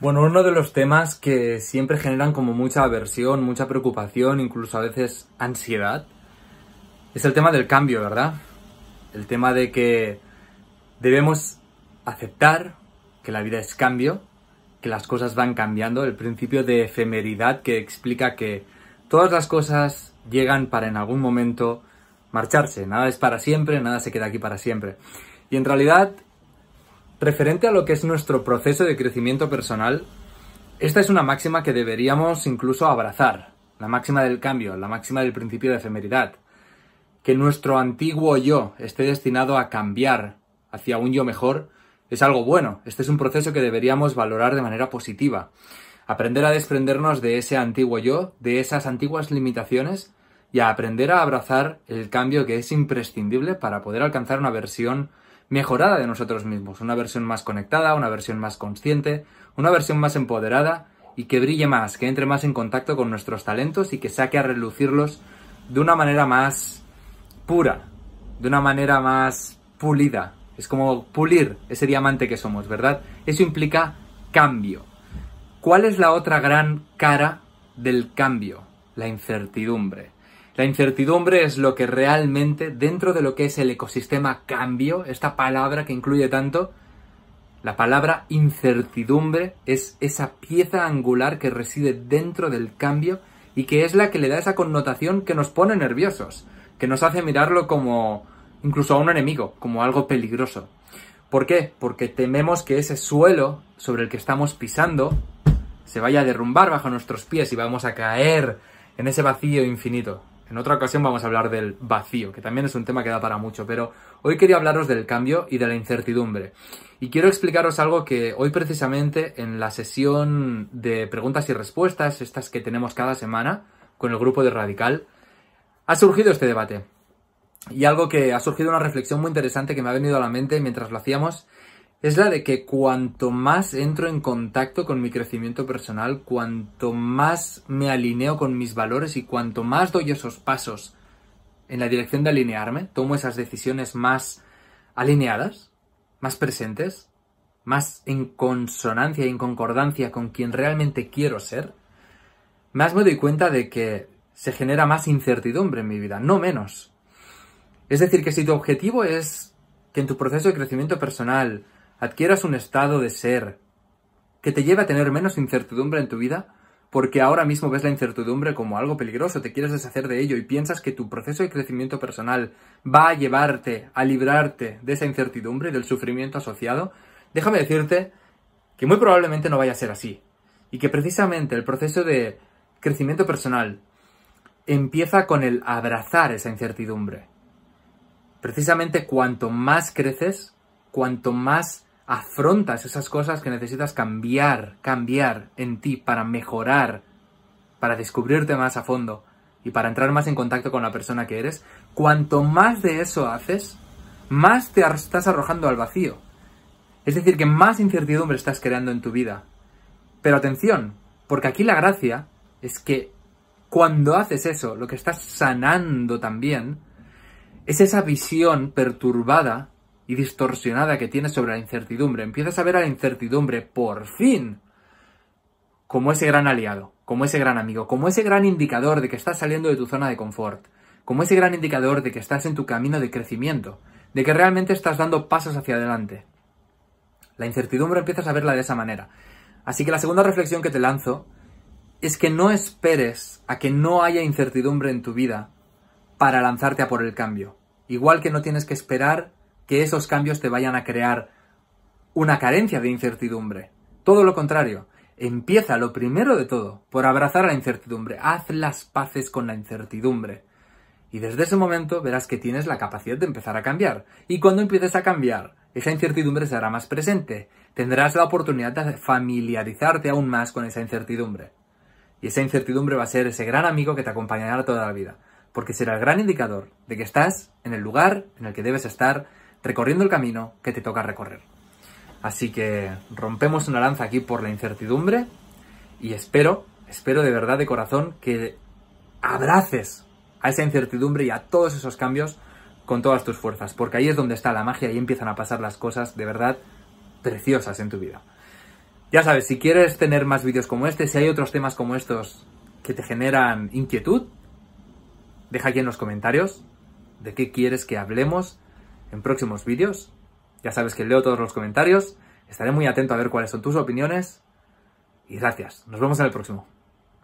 Bueno, uno de los temas que siempre generan como mucha aversión, mucha preocupación, incluso a veces ansiedad, es el tema del cambio, ¿verdad? El tema de que debemos aceptar que la vida es cambio, que las cosas van cambiando, el principio de efemeridad que explica que todas las cosas llegan para en algún momento marcharse, nada es para siempre, nada se queda aquí para siempre. Y en realidad Referente a lo que es nuestro proceso de crecimiento personal, esta es una máxima que deberíamos incluso abrazar, la máxima del cambio, la máxima del principio de efemeridad. Que nuestro antiguo yo esté destinado a cambiar hacia un yo mejor es algo bueno. Este es un proceso que deberíamos valorar de manera positiva. Aprender a desprendernos de ese antiguo yo, de esas antiguas limitaciones y a aprender a abrazar el cambio que es imprescindible para poder alcanzar una versión mejorada de nosotros mismos, una versión más conectada, una versión más consciente, una versión más empoderada y que brille más, que entre más en contacto con nuestros talentos y que saque a relucirlos de una manera más pura, de una manera más pulida. Es como pulir ese diamante que somos, ¿verdad? Eso implica cambio. ¿Cuál es la otra gran cara del cambio? La incertidumbre. La incertidumbre es lo que realmente, dentro de lo que es el ecosistema cambio, esta palabra que incluye tanto, la palabra incertidumbre es esa pieza angular que reside dentro del cambio y que es la que le da esa connotación que nos pone nerviosos, que nos hace mirarlo como incluso a un enemigo, como algo peligroso. ¿Por qué? Porque tememos que ese suelo sobre el que estamos pisando se vaya a derrumbar bajo nuestros pies y vamos a caer en ese vacío infinito. En otra ocasión vamos a hablar del vacío, que también es un tema que da para mucho, pero hoy quería hablaros del cambio y de la incertidumbre. Y quiero explicaros algo que hoy precisamente en la sesión de preguntas y respuestas, estas que tenemos cada semana con el grupo de Radical, ha surgido este debate. Y algo que ha surgido una reflexión muy interesante que me ha venido a la mente mientras lo hacíamos, es la de que cuanto más entro en contacto con mi crecimiento personal, cuanto más me alineo con mis valores y cuanto más doy esos pasos en la dirección de alinearme, tomo esas decisiones más alineadas, más presentes, más en consonancia y en concordancia con quien realmente quiero ser, más me doy cuenta de que se genera más incertidumbre en mi vida, no menos. Es decir, que si tu objetivo es que en tu proceso de crecimiento personal adquieras un estado de ser que te lleve a tener menos incertidumbre en tu vida, porque ahora mismo ves la incertidumbre como algo peligroso, te quieres deshacer de ello y piensas que tu proceso de crecimiento personal va a llevarte a librarte de esa incertidumbre y del sufrimiento asociado, déjame decirte que muy probablemente no vaya a ser así. Y que precisamente el proceso de crecimiento personal empieza con el abrazar esa incertidumbre. Precisamente cuanto más creces, cuanto más afrontas esas cosas que necesitas cambiar, cambiar en ti para mejorar, para descubrirte más a fondo y para entrar más en contacto con la persona que eres, cuanto más de eso haces, más te estás arrojando al vacío. Es decir, que más incertidumbre estás creando en tu vida. Pero atención, porque aquí la gracia es que cuando haces eso, lo que estás sanando también es esa visión perturbada y distorsionada que tienes sobre la incertidumbre. Empiezas a ver a la incertidumbre, por fin, como ese gran aliado, como ese gran amigo, como ese gran indicador de que estás saliendo de tu zona de confort, como ese gran indicador de que estás en tu camino de crecimiento, de que realmente estás dando pasos hacia adelante. La incertidumbre empiezas a verla de esa manera. Así que la segunda reflexión que te lanzo es que no esperes a que no haya incertidumbre en tu vida para lanzarte a por el cambio. Igual que no tienes que esperar que esos cambios te vayan a crear una carencia de incertidumbre. Todo lo contrario, empieza lo primero de todo por abrazar la incertidumbre, haz las paces con la incertidumbre. Y desde ese momento verás que tienes la capacidad de empezar a cambiar. Y cuando empieces a cambiar, esa incertidumbre será más presente. Tendrás la oportunidad de familiarizarte aún más con esa incertidumbre. Y esa incertidumbre va a ser ese gran amigo que te acompañará toda la vida. Porque será el gran indicador de que estás en el lugar en el que debes estar recorriendo el camino que te toca recorrer. Así que rompemos una lanza aquí por la incertidumbre y espero, espero de verdad de corazón que abraces a esa incertidumbre y a todos esos cambios con todas tus fuerzas, porque ahí es donde está la magia y empiezan a pasar las cosas de verdad preciosas en tu vida. Ya sabes, si quieres tener más vídeos como este, si hay otros temas como estos que te generan inquietud, deja aquí en los comentarios de qué quieres que hablemos en próximos vídeos. Ya sabes que leo todos los comentarios, estaré muy atento a ver cuáles son tus opiniones y gracias. Nos vemos en el próximo.